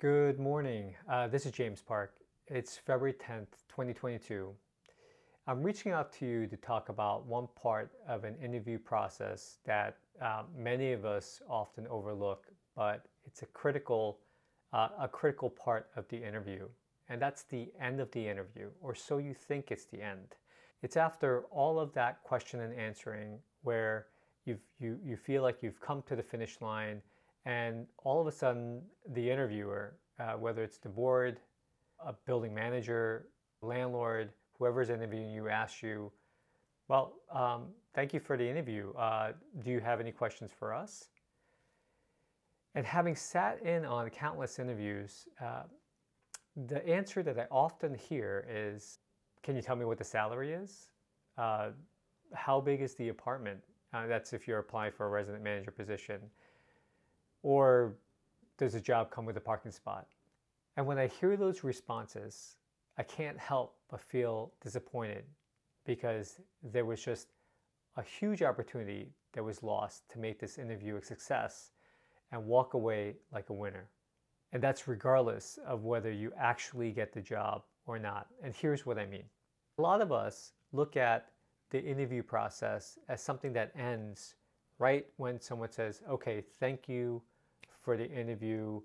Good morning. Uh, this is James Park. It's February 10th, 2022. I'm reaching out to you to talk about one part of an interview process that uh, many of us often overlook, but it's a critical, uh, a critical part of the interview. And that's the end of the interview, or so you think it's the end. It's after all of that question and answering where you've, you, you feel like you've come to the finish line and all of a sudden the interviewer, uh, whether it's the board, a building manager, landlord, whoever's interviewing you asks you, well, um, thank you for the interview. Uh, do you have any questions for us? And having sat in on countless interviews, uh, the answer that I often hear is, can you tell me what the salary is? Uh, how big is the apartment? Uh, that's if you're applying for a resident manager position. Or does the job come with a parking spot? And when I hear those responses, I can't help but feel disappointed because there was just a huge opportunity that was lost to make this interview a success and walk away like a winner. And that's regardless of whether you actually get the job or not. And here's what I mean a lot of us look at the interview process as something that ends right when someone says, okay, thank you for the interview.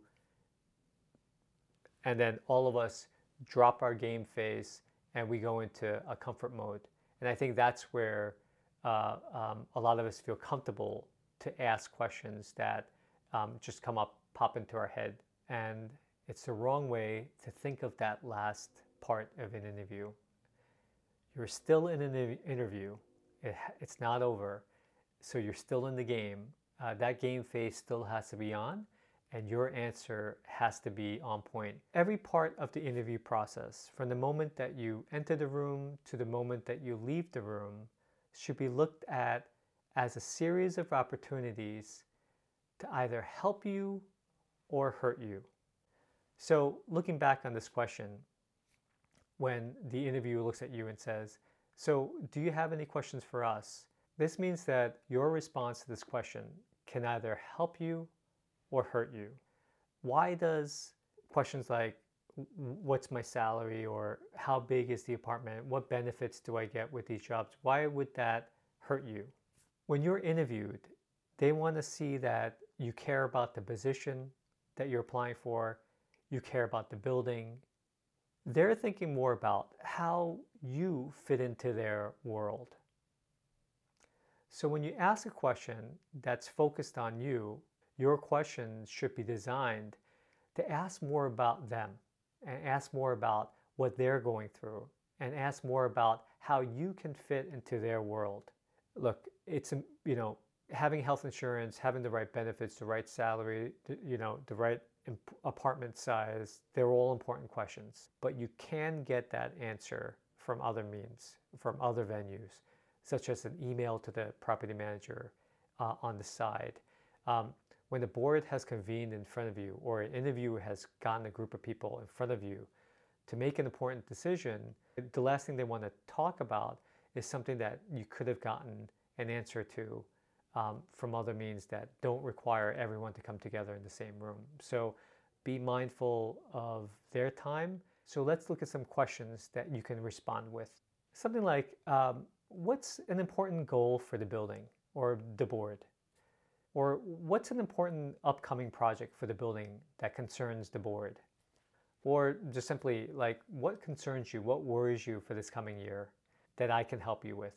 And then all of us drop our game face and we go into a comfort mode. And I think that's where uh, um, a lot of us feel comfortable to ask questions that um, just come up, pop into our head. And it's the wrong way to think of that last part of an interview. You're still in an interview, it, it's not over. So you're still in the game. Uh, that game face still has to be on and your answer has to be on point. Every part of the interview process, from the moment that you enter the room to the moment that you leave the room, should be looked at as a series of opportunities to either help you or hurt you. So, looking back on this question, when the interviewer looks at you and says, So, do you have any questions for us? This means that your response to this question can either help you or hurt you? Why does questions like what's my salary or how big is the apartment? What benefits do I get with these jobs? Why would that hurt you? When you're interviewed, they want to see that you care about the position that you're applying for, you care about the building. They're thinking more about how you fit into their world. So when you ask a question that's focused on you, your questions should be designed to ask more about them and ask more about what they're going through and ask more about how you can fit into their world. Look, it's, um, you know, having health insurance, having the right benefits, the right salary, you know, the right apartment size, they're all important questions. But you can get that answer from other means, from other venues, such as an email to the property manager uh, on the side. Um, when the board has convened in front of you or an interviewer has gotten a group of people in front of you to make an important decision, the last thing they want to talk about is something that you could have gotten an answer to um, from other means that don't require everyone to come together in the same room. So be mindful of their time. So let's look at some questions that you can respond with. Something like, um, what's an important goal for the building or the board? Or what's an important upcoming project for the building that concerns the board? Or just simply like, what concerns you? What worries you for this coming year that I can help you with?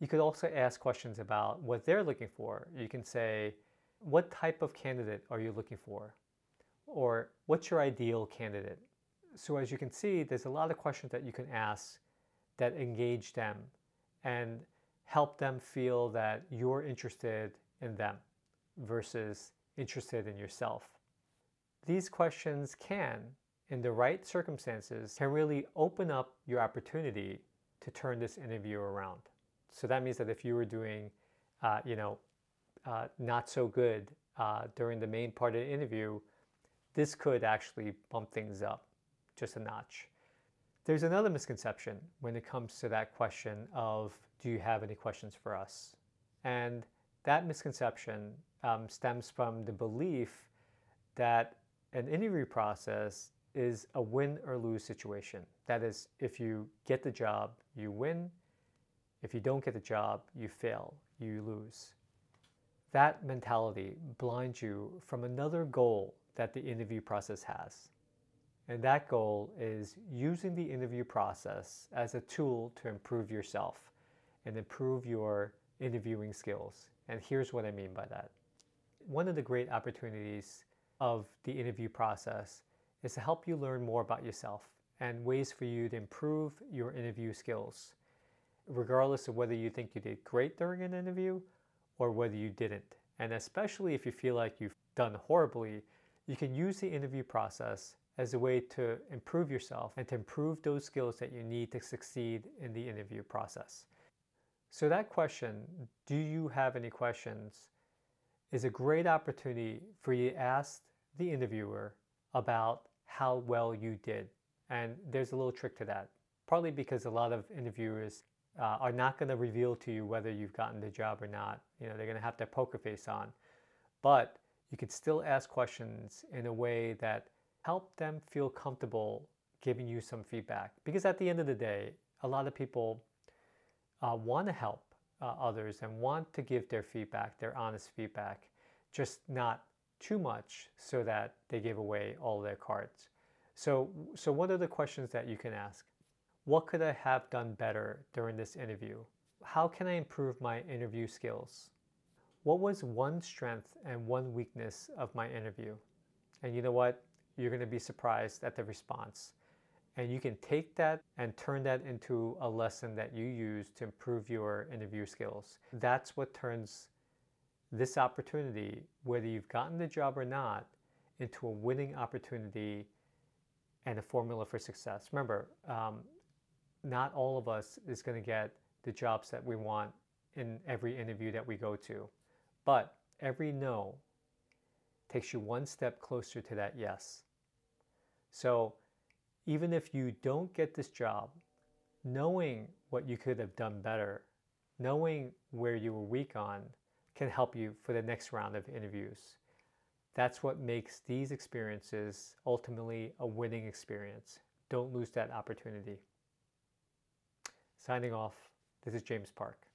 You could also ask questions about what they're looking for. You can say, what type of candidate are you looking for? Or what's your ideal candidate? So as you can see, there's a lot of questions that you can ask that engage them and help them feel that you're interested in them versus interested in yourself? These questions can, in the right circumstances, can really open up your opportunity to turn this interview around. So that means that if you were doing, uh, you know, uh, not so good uh, during the main part of the interview, this could actually bump things up just a notch. There's another misconception when it comes to that question of, do you have any questions for us? And that misconception um, stems from the belief that An interview process is a win or lose situation. That is, if you get the job, you win. If you don't get the job, you fail, you lose. That mentality blinds you from another goal that the interview process has. And that goal is using the interview process as a tool to improve yourself and improve your interviewing skills. And here's what I mean by that. One of the great opportunities of the interview process is to help you learn more about yourself and ways for you to improve your interview skills, regardless of whether you think you did great during an interview or whether you didn't. And especially if you feel like you've done horribly, you can use the interview process as a way to improve yourself and to improve those skills that you need to succeed in the interview process. So, that question, do you have any questions, is a great opportunity for you to ask the interviewer about how well you did. And there's a little trick to that, partly because a lot of interviewers uh, are not going to reveal to you whether you've gotten the job or not. You know, they're going to have their poker face on. But you could still ask questions in a way that help them feel comfortable giving you some feedback. Because at the end of the day, a lot of people uh, want to help uh, others and want to give their feedback, their honest feedback, just not too much so that they give away all their cards. So, so what are the questions that you can ask? What could I have done better during this interview? How can I improve my interview skills? What was one strength and one weakness of my interview? And you know what? You're going to be surprised at the response. And you can take that and turn that into a lesson that you use to improve your interview skills. That's what turns this opportunity, whether you've gotten the job or not, into a winning opportunity and a formula for success. Remember, um, not all of us is going to get the jobs that we want in every interview that we go to, but every no takes you one step closer to that yes. So even if you don't get this job, knowing what you could have done better, knowing where you were weak on, can help you for the next round of interviews. That's what makes these experiences ultimately a winning experience. Don't lose that opportunity. Signing off, this is James Park.